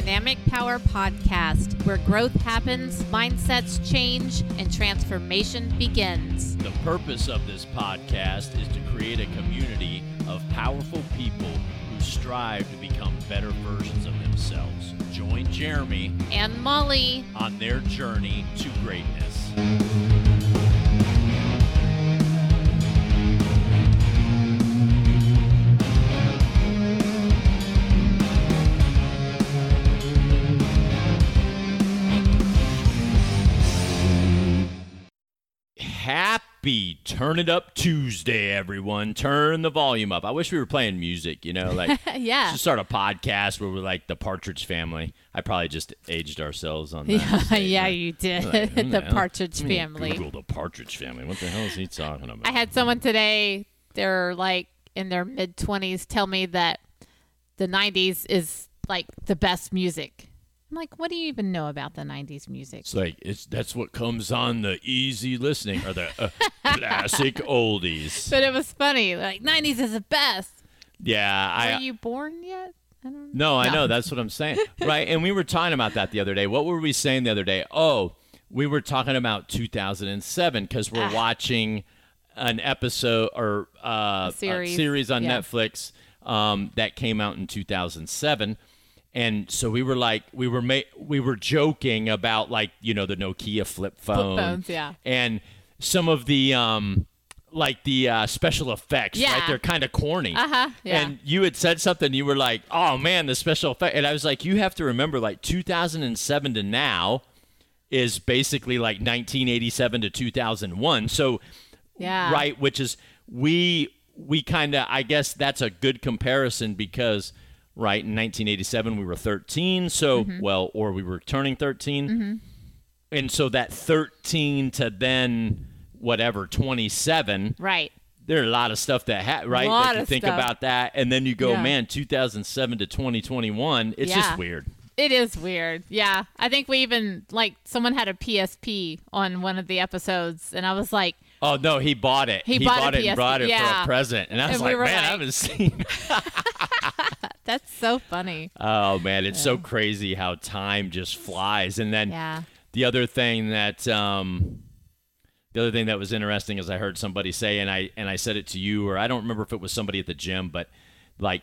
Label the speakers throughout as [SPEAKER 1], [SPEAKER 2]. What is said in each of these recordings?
[SPEAKER 1] Dynamic Power Podcast, where growth happens, mindsets change, and transformation begins.
[SPEAKER 2] The purpose of this podcast is to create a community of powerful people who strive to become better versions of themselves. Join Jeremy
[SPEAKER 1] And Molly,
[SPEAKER 2] on their journey to greatness. Turn It Up Tuesday, everyone. Turn the volume up. I wish we were playing music, you know, like
[SPEAKER 1] yeah.
[SPEAKER 2] just start a podcast where we're like the Partridge Family. I probably just aged ourselves on that.
[SPEAKER 1] Yeah, yeah, you did.
[SPEAKER 2] Like,
[SPEAKER 1] the
[SPEAKER 2] hell-
[SPEAKER 1] Partridge Family.
[SPEAKER 2] Google the Partridge Family. What the hell is he talking about?
[SPEAKER 1] I had someone today, they're like in their mid 20s, tell me that the 90s is like the best music. I'm like, what do you even know about the 90s music?
[SPEAKER 2] It's like it's that's what comes on the easy listening or the uh, classic oldies.
[SPEAKER 1] But it was funny. Like, 90s is the best.
[SPEAKER 2] Yeah, I
[SPEAKER 1] Were you born yet? I don't
[SPEAKER 2] No, I know. That's what I'm saying. right. And we were talking about that the other day. What were we saying the other day? Oh, we were talking about 2007 because we're
[SPEAKER 1] Ah.
[SPEAKER 2] watching an episode or uh,
[SPEAKER 1] A series.
[SPEAKER 2] a series on
[SPEAKER 1] Yeah.
[SPEAKER 2] Netflix um, that came out in 2007. And so we were like, we were ma- we were joking about like you know the Nokia flip phone,
[SPEAKER 1] phones, yeah.
[SPEAKER 2] and some of the um like the uh, special effects, right?
[SPEAKER 1] Yeah.
[SPEAKER 2] They're kind of corny.
[SPEAKER 1] Uh-huh, yeah.
[SPEAKER 2] And you had said something. You were like, "Oh man, the special effect," and I was like, "You have to remember, like 2007 to now is basically like 1987 to 2001." So,
[SPEAKER 1] Yeah.
[SPEAKER 2] right, which is we we kind of I guess that's a good comparison because right in 1987 we were 13, so
[SPEAKER 1] Mm-hmm.
[SPEAKER 2] well, or we were turning 13, and so that 13 to then whatever 27
[SPEAKER 1] Right.
[SPEAKER 2] there are a lot of stuff that ha- right like you think
[SPEAKER 1] stuff.
[SPEAKER 2] about that and then you go
[SPEAKER 1] Yeah.
[SPEAKER 2] man 2007 to 2021 it's
[SPEAKER 1] Yeah.
[SPEAKER 2] just weird
[SPEAKER 1] It is weird. Yeah. I think we even, like, someone had a PSP on one of the episodes, and I was like,
[SPEAKER 2] oh no he bought it
[SPEAKER 1] He bought a
[SPEAKER 2] it and
[SPEAKER 1] PSP,
[SPEAKER 2] brought it for a present and i was
[SPEAKER 1] And
[SPEAKER 2] like
[SPEAKER 1] were
[SPEAKER 2] man i haven't seen
[SPEAKER 1] that's so funny.
[SPEAKER 2] oh man it's so crazy how time just flies and then
[SPEAKER 1] Yeah.
[SPEAKER 2] the other thing that um the other thing that was interesting is I heard somebody say, and I and I said it to you, or I don't remember if it was somebody at the gym, but like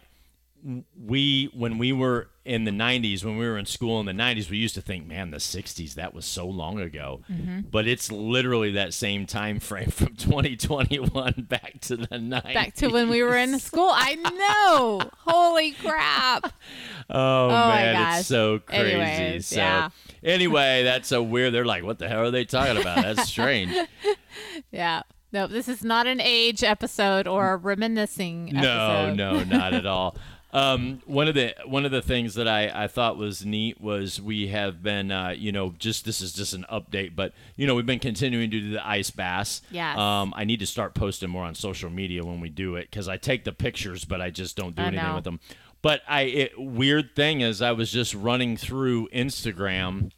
[SPEAKER 2] we when we were in the 90s when we were in school in the 90s we used to think man the 60s that was so long ago mm-hmm. but it's literally that same time frame from 2021 back to the 90s
[SPEAKER 1] Back to when we were in school. I know. Holy crap.
[SPEAKER 2] Oh, oh,
[SPEAKER 1] my
[SPEAKER 2] man it's so crazy
[SPEAKER 1] Anyways,
[SPEAKER 2] so
[SPEAKER 1] yeah.
[SPEAKER 2] anyway that's so weird they're like what the hell are they talking about that's strange
[SPEAKER 1] Yeah. No, this is not an age episode or a reminiscing
[SPEAKER 2] No, no, not at all. Um, one of the one of the things that I, I thought was neat was we have been uh, you know just this is just an update, but you know we've been continuing to do the ice baths.
[SPEAKER 1] Yes.
[SPEAKER 2] Um, I need to start posting more on social media when we do it because I take the pictures, but I just don't do
[SPEAKER 1] I
[SPEAKER 2] anything
[SPEAKER 1] know.
[SPEAKER 2] with them. But I it, weird thing is I was just running through Instagram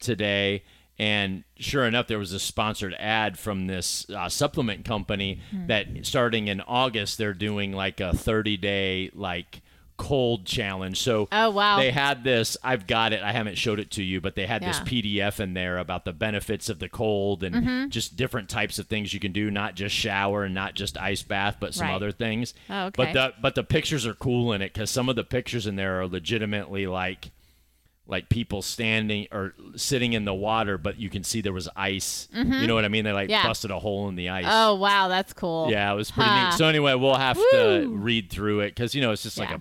[SPEAKER 2] today and sure enough there was a sponsored ad from this uh, supplement company
[SPEAKER 1] Hmm.
[SPEAKER 2] that starting in august they're doing like a 30 day like cold challenge so
[SPEAKER 1] Oh, wow.
[SPEAKER 2] they had this i've got it i haven't showed it to you but they had this pdf in there about the benefits of the cold and
[SPEAKER 1] Mm-hmm.
[SPEAKER 2] just different types of things you can do not just shower and not just ice bath but some
[SPEAKER 1] Right.
[SPEAKER 2] other things
[SPEAKER 1] Oh, okay.
[SPEAKER 2] but the but the pictures are cool in it because some of the pictures in there are legitimately like like people standing or sitting in the water, but you can see there was ice. You know what I mean? They like
[SPEAKER 1] Mm-hmm. Yeah.
[SPEAKER 2] busted a hole in the ice.
[SPEAKER 1] Oh, wow. That's cool.
[SPEAKER 2] yeah, it was pretty
[SPEAKER 1] Huh.
[SPEAKER 2] neat. So anyway, we'll have to read through it because you know it's just like
[SPEAKER 1] Yeah.
[SPEAKER 2] a,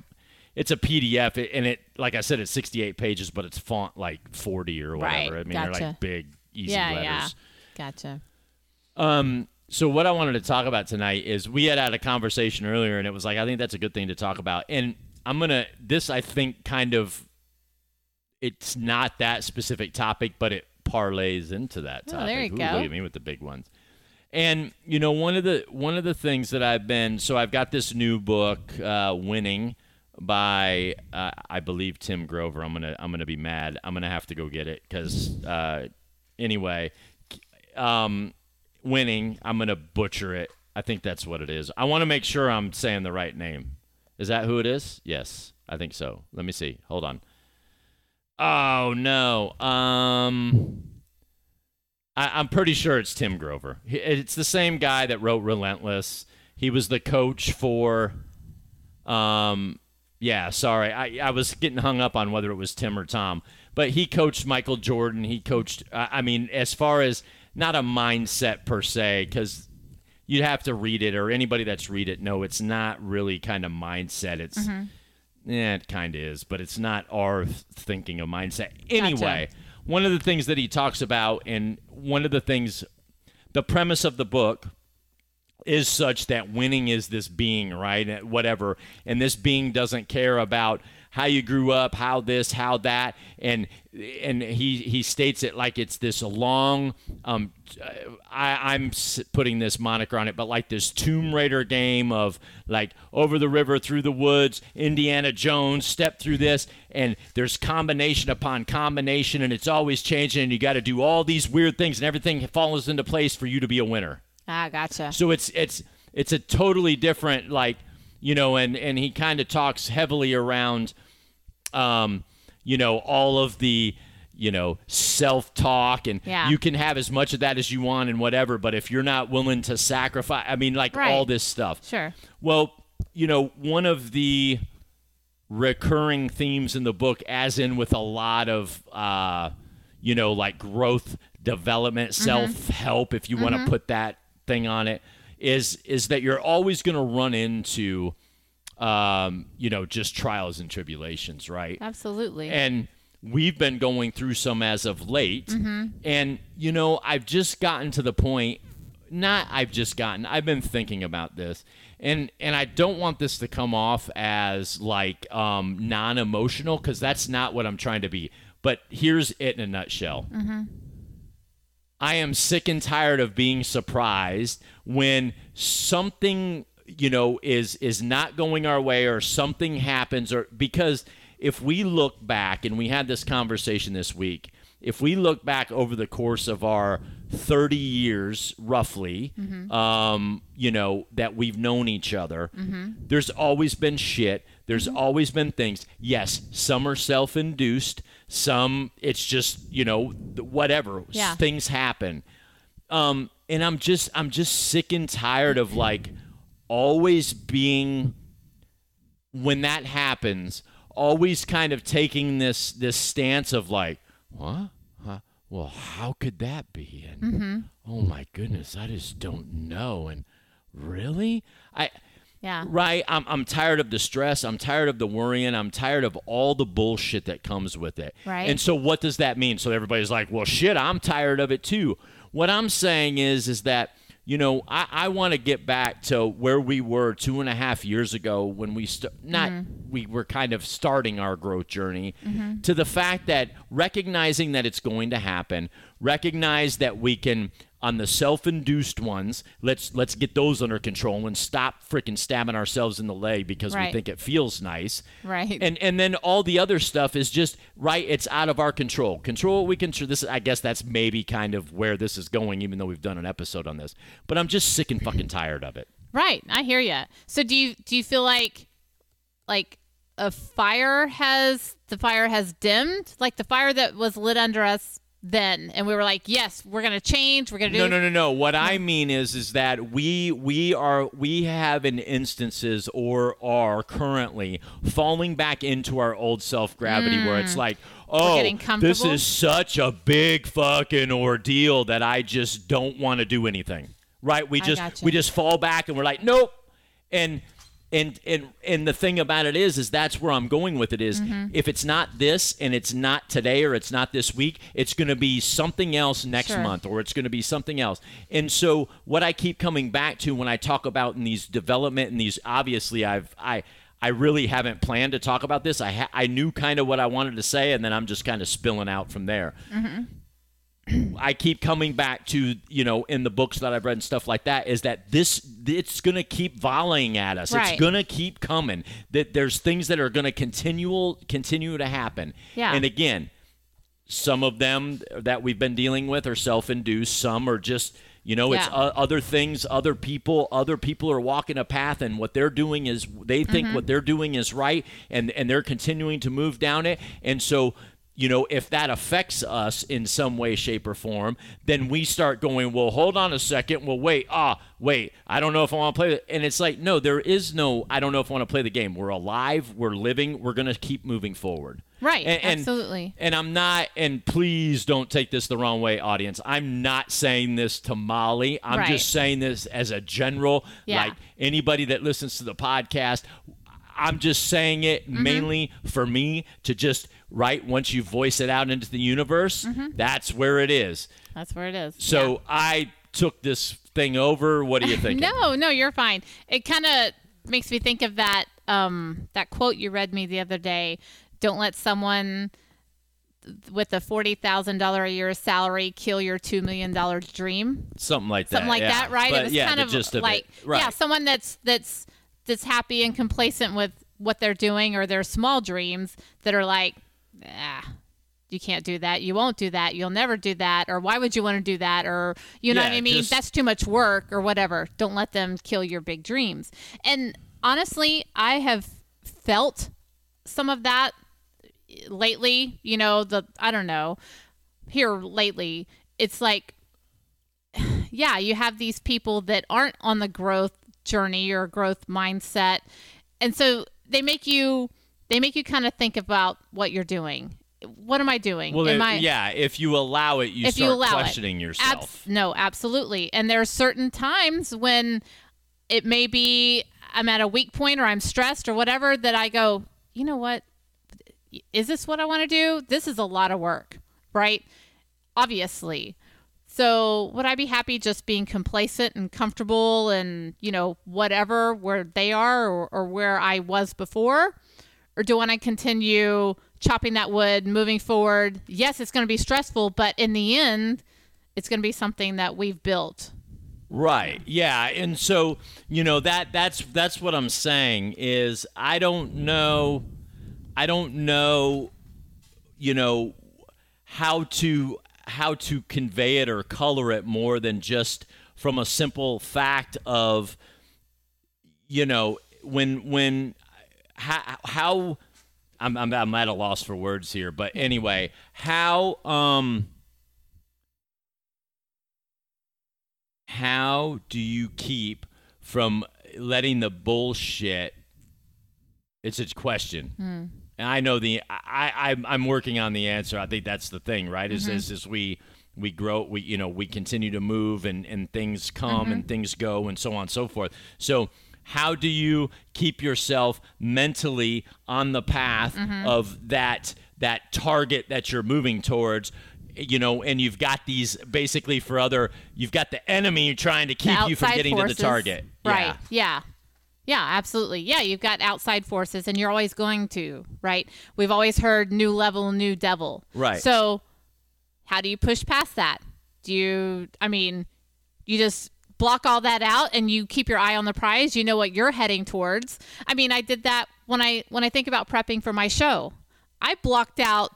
[SPEAKER 2] it's a PDF and it like I said it's 68 pages, but it's font like 40 or whatever.
[SPEAKER 1] Right,
[SPEAKER 2] I mean they're like big easy
[SPEAKER 1] Yeah,
[SPEAKER 2] letters.
[SPEAKER 1] yeah. Gotcha.
[SPEAKER 2] Um, so what I wanted to talk about tonight is we had had a conversation earlier, and it was like I think that's a good thing to talk about. And I'm gonna this I think kind of it's not that specific topic, but it parlays into that topic.
[SPEAKER 1] Oh,
[SPEAKER 2] topic.
[SPEAKER 1] there you
[SPEAKER 2] Ooh,
[SPEAKER 1] go.
[SPEAKER 2] Look at me with the big ones. And you know one of the one of the things that I've been so I've got this new book, uh, Winning, by uh, I believe Tim Grover. I'm gonna I'm gonna be mad. I'm gonna have to go get it because uh, anyway, um, winning. I'm gonna butcher it. I think that's what it is. I want to make sure I'm saying the right name. Is that who it is? Yes. I think so. Let me see. Hold on. Oh no. Um I, am pretty sure it's Tim Grover. It's the same guy that wrote Relentless. He was the coach for um yeah, sorry. I, I was getting hung up on whether it was Tim or Tom. But he coached Michael Jordan. He coached I mean, as far as not a mindset per se, because you'd have to read it, or anybody that's read it, no, it's not really kind of mindset. It's mm-hmm. Yeah, it kind of is, but it's not our thinking of mindset. Anyway, gotcha. one of the things that he talks about, and one of the things, the premise of the book is such that winning is this being, right? Eh, whatever. And this being doesn't care about how you grew up, how this, how that, and and he he states it like it's this long. Um, I, I'm putting this moniker on it, but like this Tomb Raider game of like over the river, through the woods, Indiana Jones, step through this, and there's combination upon combination, and it's always changing, and you got to do all these weird things, and everything falls into place for you to be a winner.
[SPEAKER 1] Ah, gotcha.
[SPEAKER 2] So it's it's it's a totally different like you know, and and he kind of talks heavily around, um, you know, all of the you know self-talk and
[SPEAKER 1] yeah.
[SPEAKER 2] you can have as much of that as you want and whatever but if you're not willing to sacrifice i mean like
[SPEAKER 1] right.
[SPEAKER 2] all this stuff
[SPEAKER 1] sure
[SPEAKER 2] well you know one of the recurring themes in the book as in with a lot of uh you know like growth development mm-hmm. self-help if you mm-hmm. want to put that thing on it is is that you're always going to run into um, you know just trials and tribulations right?
[SPEAKER 1] Absolutely.
[SPEAKER 2] And we've been going through some as of late.
[SPEAKER 1] Mm-hmm.
[SPEAKER 2] and you know i've just gotten to the point not i've just gotten i've been thinking about this. And and i don't want this to come off as like um, non-emotional because that's not what i'm trying to be. But here's it in a nutshell.
[SPEAKER 1] Mm-hmm.
[SPEAKER 2] I am sick and tired of being surprised when something you know is is not going our way or something happens or because if we look back and we had this conversation this week if we look back over the course of our 30 years roughly
[SPEAKER 1] mm-hmm.
[SPEAKER 2] um, you know that we've known each other
[SPEAKER 1] mm-hmm.
[SPEAKER 2] there's always been shit there's mm-hmm. always been things yes some are self-induced some it's just you know whatever
[SPEAKER 1] yeah.
[SPEAKER 2] things happen um, and i'm just i'm just sick and tired of like always being when that happens always kind of taking this this stance of like what huh? well how could that be and
[SPEAKER 1] mm-hmm.
[SPEAKER 2] oh my goodness i just don't know and really i
[SPEAKER 1] yeah.
[SPEAKER 2] Right. I'm, I'm tired of the stress. I'm tired of the worrying. I'm tired of all the bullshit that comes with it.
[SPEAKER 1] Right.
[SPEAKER 2] And so what does that mean? So everybody's like, well, shit, I'm tired of it too. What I'm saying is, is that, you know, I, I want to get back to where we were two and a half years ago when we st- not
[SPEAKER 1] mm-hmm.
[SPEAKER 2] we were kind of starting our growth journey
[SPEAKER 1] mm-hmm.
[SPEAKER 2] to the fact that recognizing that it's going to happen, recognize that we can on the self-induced ones let's let's get those under control and stop freaking stabbing ourselves in the leg because
[SPEAKER 1] right.
[SPEAKER 2] we think it feels nice.
[SPEAKER 1] Right.
[SPEAKER 2] And and then all the other stuff is just right it's out of our control. Control what we can this i guess that's maybe kind of where this is going even though we've done an episode on this. But i'm just sick and fucking tired of it.
[SPEAKER 1] Right. I hear you so do you do you feel like like a fire has the fire has dimmed? Like the fire that was lit under us then. And we were like yes we're gonna change we're gonna do
[SPEAKER 2] no no no. No what i mean is is that we we are we have in instances or are currently falling back into our old self-gravity mm. where it's mm. like oh this is such a big fucking ordeal that i just don't want to do anything. Right? We just we just fall back and we're like nope. And and and and the thing about it is is that's where i'm going with it is
[SPEAKER 1] mm-hmm.
[SPEAKER 2] if it's not this and it's not today or it's not this week it's going to be something else next
[SPEAKER 1] sure.
[SPEAKER 2] month or it's going to be something else and so what i keep coming back to when i talk about in these development and these obviously i've i I really haven't planned to talk about this. I ha- I knew kind of what I wanted to say, and then I'm just kind of spilling out from there.
[SPEAKER 1] Mm-hmm.
[SPEAKER 2] I keep coming back to, you know, in the books that I've read and stuff like that, is that this it's going to keep volleying at us.
[SPEAKER 1] Right.
[SPEAKER 2] It's going to keep coming. That there's things that are going to continue continue to happen.
[SPEAKER 1] Yeah.
[SPEAKER 2] And again, some of them that we've been dealing with are self-induced. Some are just You know, it's uh, other things, other people, other people are walking a path, and what they're doing is they think
[SPEAKER 1] Mm-hmm.
[SPEAKER 2] what they're doing is right, and and they're continuing to move down it, and so. You know, if that affects us in some way, shape, or form, then we start going, well, hold on a second. Well, wait, ah, wait, I don't know if I want to play. it. And it's like, no, there is no, I don't know if I want to play the game. We're alive, we're living, we're going to keep moving forward.
[SPEAKER 1] Right,
[SPEAKER 2] And- and-
[SPEAKER 1] absolutely.
[SPEAKER 2] and I'm not, and please don't take this the wrong way, audience. I'm not saying this to Molly. I'm
[SPEAKER 1] Right.
[SPEAKER 2] just saying this as a general,
[SPEAKER 1] Yeah.
[SPEAKER 2] like anybody that listens to the podcast. I'm just saying it
[SPEAKER 1] Mm-hmm.
[SPEAKER 2] mainly for me to just, right, once you voice it out into the universe,
[SPEAKER 1] Mm-hmm.
[SPEAKER 2] that's where it is.
[SPEAKER 1] That's where it is.
[SPEAKER 2] So I took this thing over. What do you think?
[SPEAKER 1] No, no, you're fine. It kind of makes me think of that um, that quote you read me the other day. Don't let someone with a forty thousand dollar a year salary kill your two million dollar dream.
[SPEAKER 2] Something like that.
[SPEAKER 1] Something like
[SPEAKER 2] yeah.
[SPEAKER 1] that, right?
[SPEAKER 2] But
[SPEAKER 1] it was
[SPEAKER 2] yeah,
[SPEAKER 1] kind
[SPEAKER 2] the
[SPEAKER 1] of
[SPEAKER 2] gist of
[SPEAKER 1] like
[SPEAKER 2] it. Right.
[SPEAKER 1] yeah, someone that's that's that's happy and complacent with what they're doing or their small dreams that are like, ah, you can't do that. You won't do that. You'll never do that. Or why would you want to do that? Or you know
[SPEAKER 2] Yeah,
[SPEAKER 1] what I mean?
[SPEAKER 2] just-
[SPEAKER 1] That's too much work or whatever. Don't let them kill your big dreams. And honestly, I have felt some of that lately. You know, the I don't know here lately. It's like yeah, you have these people that aren't on the growth journey or growth mindset. And so they make you they make you kind of think about what you're doing. What am I doing?
[SPEAKER 2] Well,
[SPEAKER 1] am
[SPEAKER 2] it-
[SPEAKER 1] I
[SPEAKER 2] yeah. If you allow it, you
[SPEAKER 1] if
[SPEAKER 2] start
[SPEAKER 1] you allow
[SPEAKER 2] questioning
[SPEAKER 1] it.
[SPEAKER 2] yourself.
[SPEAKER 1] Abs- no, absolutely. And there are certain times when it may be I'm at a weak point or I'm stressed or whatever that I go, you know what? Is this what I want to do? This is a lot of work, right? Obviously. So would I be happy just being complacent and comfortable and, you know, whatever where they are or, or where I was before? Or do I want to continue chopping that wood, moving forward? Yes, it's going to be stressful, but in the end, it's going to be something that we've built.
[SPEAKER 2] Right. Yeah. And so, you know, that that's that's what I'm saying is I don't know I don't know you know how to how to convey it or color it more than just from a simple fact of you know when when how, how I'm, I'm I'm at a loss for words here but anyway how um how do you keep from letting the bullshit it's a question and i know the i, I I'm, I'm working on the answer i think that's the thing right is is, is we we grow we you know we continue to move and and things come and things go and so on and so forth so how do you keep yourself mentally on the path of that that target that you're moving towards you know and you've got these basically for other you've got the enemy trying to keep you from getting
[SPEAKER 1] forces.
[SPEAKER 2] to the target
[SPEAKER 1] Right.
[SPEAKER 2] yeah.
[SPEAKER 1] Yeah. Yeah, absolutely. Yeah, you've got outside forces and you're always going to, right? We've always heard new level, new devil.
[SPEAKER 2] Right.
[SPEAKER 1] So, how do you push past that? Do you, I mean, you just block all that out and you keep your eye on the prize. You know what you're heading towards. I mean, I did that when I when I think about prepping for my show. I blocked out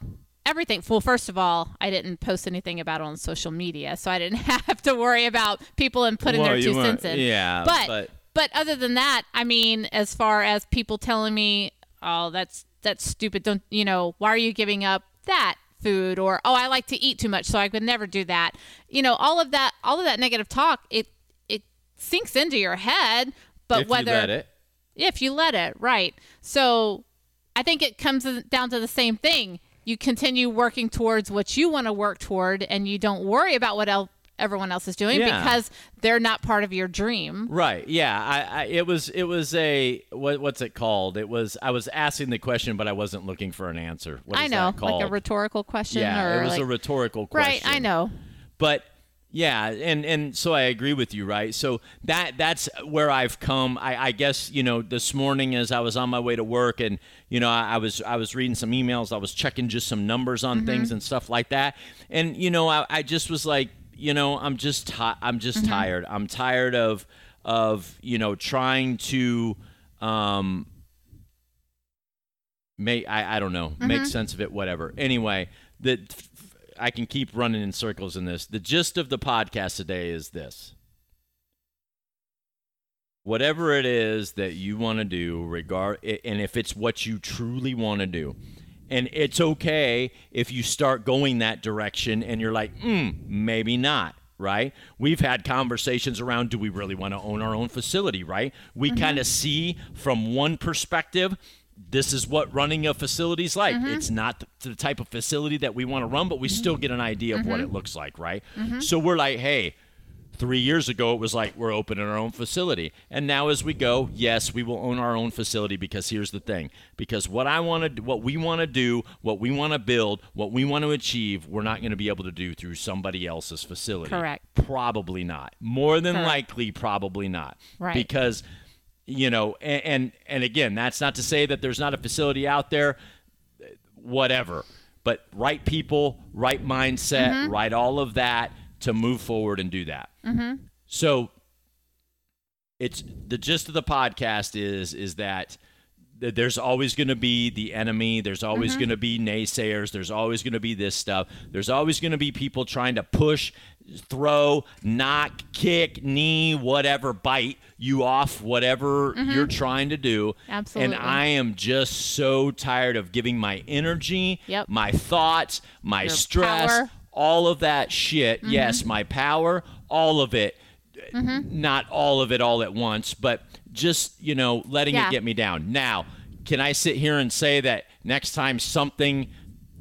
[SPEAKER 1] everything. Well, first of all, I didn't post anything about it on social media, so I didn't have to worry about people and putting
[SPEAKER 2] Well,
[SPEAKER 1] their two cents in.
[SPEAKER 2] yeah,
[SPEAKER 1] but,
[SPEAKER 2] but-
[SPEAKER 1] but other than that, I mean, as far as people telling me, "Oh, that's that's stupid," don't you know? Why are you giving up that food? Or oh, I like to eat too much, so I could never do that. You know, all of that, all of that negative talk, it it sinks into your head. But
[SPEAKER 2] if
[SPEAKER 1] whether
[SPEAKER 2] you let it
[SPEAKER 1] if you let it, right. So I think it comes down to the same thing. You continue working towards what you want to work toward, and you don't worry about what el- everyone else is doing
[SPEAKER 2] Yeah.
[SPEAKER 1] because they're not part of your dream.
[SPEAKER 2] Right. Yeah. I, I. It was. It was a. What, what's it called? It was. I was asking the question, but I wasn't looking for an answer. What
[SPEAKER 1] I know,
[SPEAKER 2] that called?
[SPEAKER 1] like a rhetorical question.
[SPEAKER 2] Yeah.
[SPEAKER 1] or
[SPEAKER 2] It was
[SPEAKER 1] like,
[SPEAKER 2] a rhetorical question. right.
[SPEAKER 1] I know.
[SPEAKER 2] But yeah, and and so I agree with you, right? So that that's where I've come. I, I guess you know this morning as I was on my way to work, and you know I, I was I was reading some emails, I was checking just some numbers on mm-hmm. things and stuff like that, and you know I, I just was like, you know, I'm just ti- I'm just tired. I'm tired of of you know trying to um make I, I don't know make sense of it whatever anyway that I can keep running in circles in this. The gist of the podcast today is this. Whatever it is that you want to do, regard and if it's what you truly want to do, and it's okay if you start going that direction and you're like, hmm, maybe not right? We've had conversations around do we really want to own our own facility, right? We mm-hmm. kind of see from one perspective this is what running a facility is like. Mm-hmm. It's not the type of facility that we want to run, but we mm-hmm. still get an idea of mm-hmm. what it looks like, right? Mm-hmm. So we're like, hey, Three years ago, it was like we're opening our own facility. And now, as we go, yes, we will own our own facility because here's the thing: because what I want to, what we want to do, what we want to build, what we want to achieve, we're not going to be able to do through somebody else's facility.
[SPEAKER 1] Correct.
[SPEAKER 2] Probably not. More than Correct. likely, probably not.
[SPEAKER 1] Right.
[SPEAKER 2] Because you know, and, and and again, that's not to say that there's not a facility out there. Whatever but right people, right mindset, mm-hmm. right all of that to move forward and do that. Mm-hmm. So it's the gist of the podcast is is that there's always going to be the enemy. There's always mm-hmm. going to be naysayers. There's always going to be this stuff. There's always going to be people trying to push, throw, knock, kick, knee, whatever, bite you off whatever mm-hmm. you're trying to do.
[SPEAKER 1] Absolutely.
[SPEAKER 2] And I am just so tired of giving my energy,
[SPEAKER 1] yep.
[SPEAKER 2] my thoughts, my
[SPEAKER 1] Your
[SPEAKER 2] stress,
[SPEAKER 1] power
[SPEAKER 2] all of that shit. Mm-hmm. Yes, my power, all of it. Mm-hmm. Not all of it all at once, but just, you know, letting yeah. it get me down. Now, can I sit here and say that next time something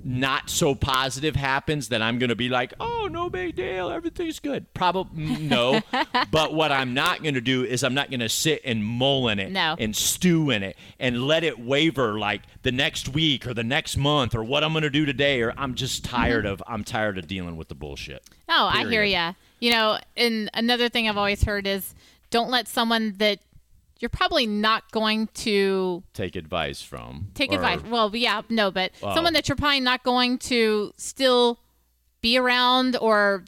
[SPEAKER 2] not so positive happens that I'm going to be like, oh, no big deal, everything's good. Probably no. but what I'm not going to do is I'm not going to sit and mull in it
[SPEAKER 1] no.
[SPEAKER 2] and stew in it and let it waver like the next week or the next month or what I'm going to do today. Or I'm just tired mm-hmm. of I'm tired of dealing with the bullshit.
[SPEAKER 1] Oh, Period. I hear you. You know, and another thing I've always heard is don't let someone that you're probably not going to
[SPEAKER 2] take advice from.
[SPEAKER 1] Take or, advice. Well, yeah, no, but well, someone that you're probably not going to still be around or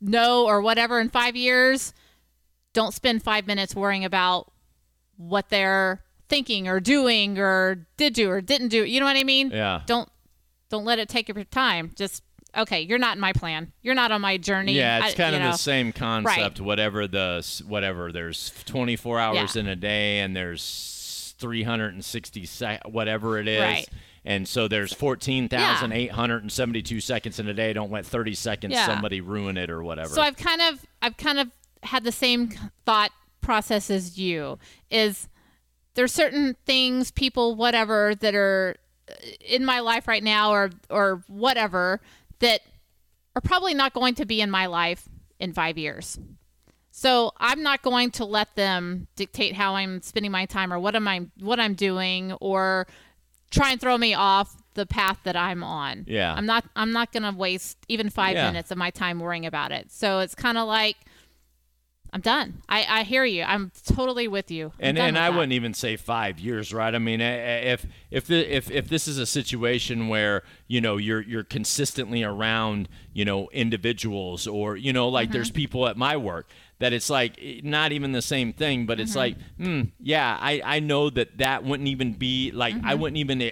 [SPEAKER 1] know or whatever in five years. Don't spend five minutes worrying about what they're thinking or doing or did do or didn't do. You know what I mean?
[SPEAKER 2] Yeah.
[SPEAKER 1] Don't don't let it take your time. Just okay, you're not in my plan. You're not on my journey.
[SPEAKER 2] Yeah, it's kind
[SPEAKER 1] of
[SPEAKER 2] know.
[SPEAKER 1] the
[SPEAKER 2] same concept. Right. Whatever the whatever there's 24 hours yeah. in a day and there's 360 sec- whatever it is.
[SPEAKER 1] Right.
[SPEAKER 2] And so there's 14,872 yeah. seconds in a day. Don't let 30 seconds yeah. somebody ruin it or whatever.
[SPEAKER 1] So I've kind of I've kind of had the same thought process as you is there's certain things, people, whatever that are uh, in my life right now or or whatever that are probably not going to be in my life in five years. So I'm not going to let them dictate how I'm spending my time or what am I what I'm doing or try and throw me off the path that I'm on.
[SPEAKER 2] Yeah.
[SPEAKER 1] I'm not I'm not gonna waste even five yeah. minutes of my time worrying about it. So it's kinda like I'm done. I, I hear you. I'm totally with you.
[SPEAKER 2] I'm and and I
[SPEAKER 1] that.
[SPEAKER 2] wouldn't even say five years, right? I mean, if if the, if if this is a situation where you know you're you're consistently around you know individuals or you know like mm-hmm. there's people at my work that it's like eh, not even the same thing, but it's mm-hmm. like, hmm, yeah, I I know that that wouldn't even be like mm-hmm. I wouldn't even eh,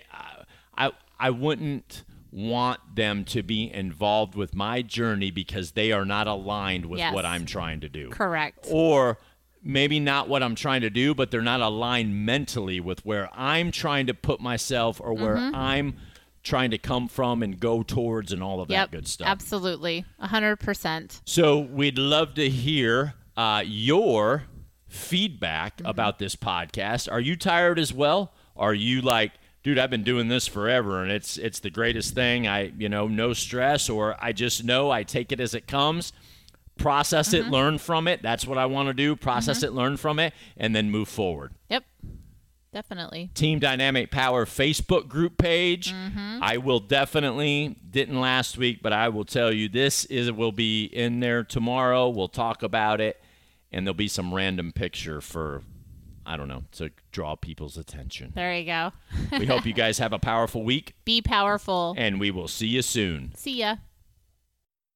[SPEAKER 2] I I wouldn't want them to be involved with my journey because they are not aligned with
[SPEAKER 1] yes.
[SPEAKER 2] what I'm trying to do.
[SPEAKER 1] Correct.
[SPEAKER 2] Or maybe not what I'm trying to do, but they're not aligned mentally with where I'm trying to put myself or where mm-hmm. I'm trying to come from and go towards and all of
[SPEAKER 1] yep,
[SPEAKER 2] that good stuff.
[SPEAKER 1] Absolutely. 100%.
[SPEAKER 2] So we'd love to hear uh, your feedback mm-hmm. about this podcast. Are you tired as well? Are you like, dude, I've been doing this forever and it's it's the greatest thing. I, you know, no stress or I just know I take it as it comes. Process mm-hmm. it, learn from it. That's what I want to do. Process mm-hmm. it, learn from it, and then move forward.
[SPEAKER 1] Yep. Definitely.
[SPEAKER 2] Team Dynamic Power Facebook group page. Mm-hmm. I will definitely didn't last week, but I will tell you this is will be in there tomorrow. We'll talk about it and there'll be some random picture for I don't know, to draw people's attention.
[SPEAKER 1] There you go.
[SPEAKER 2] we hope you guys have a powerful week.
[SPEAKER 1] Be powerful.
[SPEAKER 2] And we will see you soon.
[SPEAKER 1] See ya.